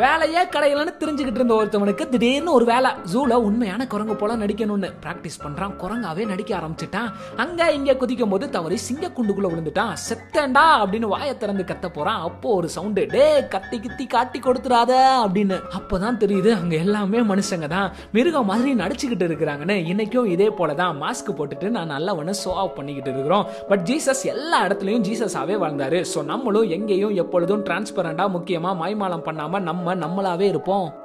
வேலையே கிடையலன்னு தெரிஞ்சுக்கிட்டு இருந்த ஒருத்தவனுக்கு திடீர்னு ஒரு வேலை ஜூல உண்மையான குரங்கு போல நடிக்கணும்னு பிராக்டிஸ் பண்றான். குரங்காவே நடிக்க ஆரம்பிச்சிட்டான். அங்க இங்க குதிக்கும் போது தவறி சிங்க குண்டுக்குள்ள விழுந்துட்டான். செத்தேன்டா அப்படின்னு வாயை திறந்து கத்த போறான். அப்போ ஒரு சவுண்டு டே கத்தி கித்தி காட்டி கொடுத்துடாத அப்படின்னு. அப்பதான் தெரியுது அங்க எல்லாமே மனுஷங்க தான். மிருகம் மாதிரி நடிச்சுக்கிட்டு இருக்கிறாங்கன்னு. இன்னைக்கும் இதே போலதான் மாஸ்க் போட்டுட்டு நான் நல்லவனு ஷோ ஆஃப் பண்ணிக்கிட்டு இருக்கிறோம். பட் ஜீசஸ் எல்லா இடத்துலயும் ஜீசஸாவே வாழ்ந்தாரு. ஸோ நம்மளும் எங்கேயும் எப்பொழுதும் டிரான்ஸ்பரண்டா முக்கியமா மாய்மாலம் பண்ணாம நம்ம நம்மளாவே இருப்போம்.